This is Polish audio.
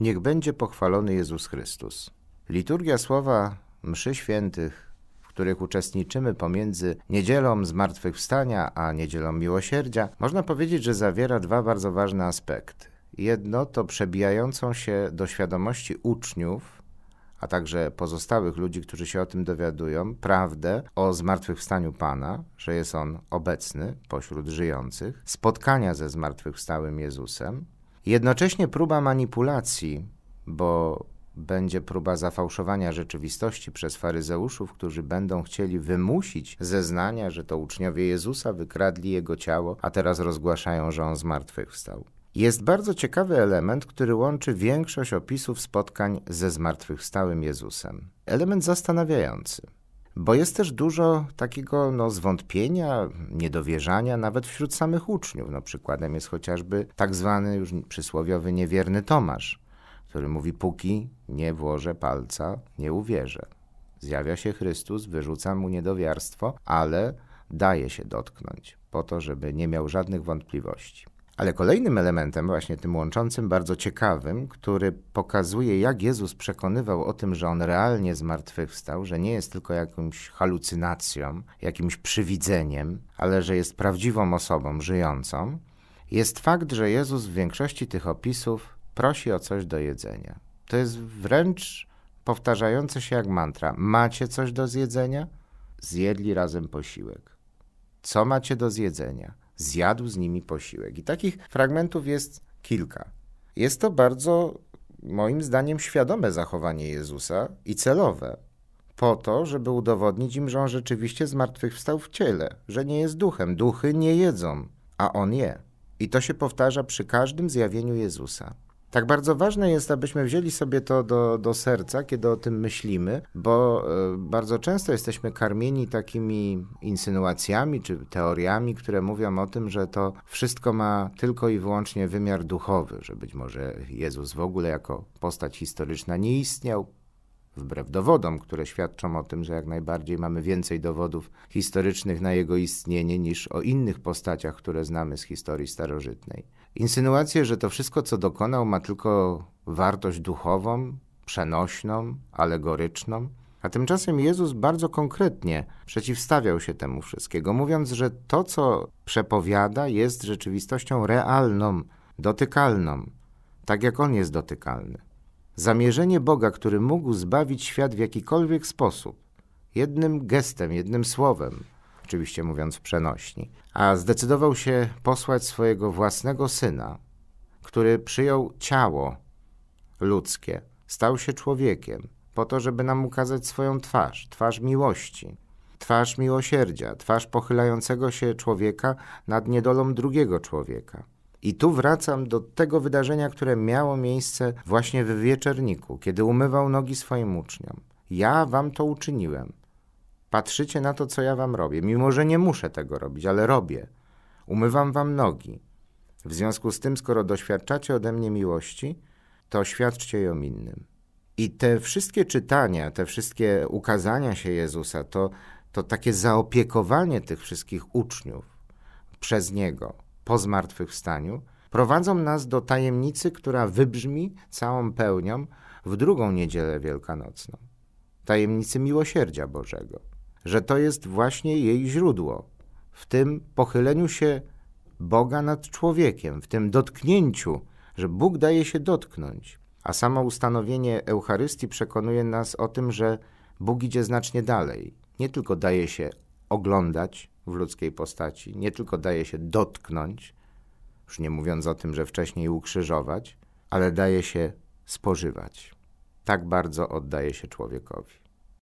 Niech będzie pochwalony Jezus Chrystus. Liturgia słowa mszy świętych, w których uczestniczymy pomiędzy niedzielą zmartwychwstania a niedzielą miłosierdzia, można powiedzieć, że zawiera dwa bardzo ważne aspekty. Jedno to przebijającą się do świadomości uczniów, a także pozostałych ludzi, którzy się o tym dowiadują, prawdę o zmartwychwstaniu Pana, że jest On obecny pośród żyjących, spotkania ze zmartwychwstałym Jezusem, Jednocześnie próba manipulacji, bo będzie próba zafałszowania rzeczywistości przez faryzeuszów, którzy będą chcieli wymusić zeznania, że to uczniowie Jezusa wykradli jego ciało, a teraz rozgłaszają, że on zmartwychwstał. Jest bardzo ciekawy element, który łączy większość opisów spotkań ze zmartwychwstałym Jezusem. Element zastanawiający bo jest też dużo takiego no, zwątpienia, niedowierzania nawet wśród samych uczniów. No, przykładem jest chociażby tak zwany już przysłowiowy niewierny Tomasz, który mówi: Póki nie włożę palca, nie uwierzę. Zjawia się Chrystus, wyrzuca mu niedowiarstwo, ale daje się dotknąć, po to, żeby nie miał żadnych wątpliwości. Ale kolejnym elementem, właśnie tym łączącym, bardzo ciekawym, który pokazuje, jak Jezus przekonywał o tym, że on realnie zmartwychwstał, że nie jest tylko jakąś halucynacją, jakimś przywidzeniem, ale że jest prawdziwą osobą żyjącą, jest fakt, że Jezus w większości tych opisów prosi o coś do jedzenia. To jest wręcz powtarzające się jak mantra: Macie coś do zjedzenia? Zjedli razem posiłek. Co macie do zjedzenia? Zjadł z nimi posiłek. I takich fragmentów jest kilka. Jest to bardzo, moim zdaniem, świadome zachowanie Jezusa i celowe, po to, żeby udowodnić im, że on rzeczywiście zmartwychwstał w ciele, że nie jest duchem. Duchy nie jedzą, a on je. I to się powtarza przy każdym zjawieniu Jezusa. Tak bardzo ważne jest, abyśmy wzięli sobie to do, do serca, kiedy o tym myślimy, bo e, bardzo często jesteśmy karmieni takimi insynuacjami czy teoriami, które mówią o tym, że to wszystko ma tylko i wyłącznie wymiar duchowy, że być może Jezus w ogóle jako postać historyczna nie istniał, wbrew dowodom, które świadczą o tym, że jak najbardziej mamy więcej dowodów historycznych na jego istnienie niż o innych postaciach, które znamy z historii starożytnej. Insynuacje, że to wszystko, co dokonał, ma tylko wartość duchową, przenośną, alegoryczną, a tymczasem Jezus bardzo konkretnie przeciwstawiał się temu wszystkiego, mówiąc, że to, co przepowiada, jest rzeczywistością realną, dotykalną, tak jak On jest dotykalny. Zamierzenie Boga, który mógł zbawić świat w jakikolwiek sposób, jednym gestem, jednym słowem, oczywiście mówiąc w przenośni, a zdecydował się posłać swojego własnego syna, który przyjął ciało ludzkie, stał się człowiekiem, po to, żeby nam ukazać swoją twarz, twarz miłości, twarz miłosierdzia, twarz pochylającego się człowieka nad niedolą drugiego człowieka. I tu wracam do tego wydarzenia, które miało miejsce właśnie w wieczerniku, kiedy umywał nogi swoim uczniom. Ja wam to uczyniłem. Patrzycie na to, co ja wam robię, mimo że nie muszę tego robić, ale robię. Umywam wam nogi. W związku z tym, skoro doświadczacie ode mnie miłości, to świadczcie ją innym. I te wszystkie czytania, te wszystkie ukazania się Jezusa, to, to takie zaopiekowanie tych wszystkich uczniów przez Niego, po zmartwychwstaniu, prowadzą nas do tajemnicy, która wybrzmi całą pełnią w drugą niedzielę wielkanocną. Tajemnicy miłosierdzia Bożego, że to jest właśnie jej źródło, w tym pochyleniu się Boga nad człowiekiem, w tym dotknięciu, że Bóg daje się dotknąć. A samo ustanowienie Eucharystii przekonuje nas o tym, że Bóg idzie znacznie dalej. Nie tylko daje się oglądać, w ludzkiej postaci. Nie tylko daje się dotknąć, już nie mówiąc o tym, że wcześniej ukrzyżować, ale daje się spożywać. Tak bardzo oddaje się człowiekowi.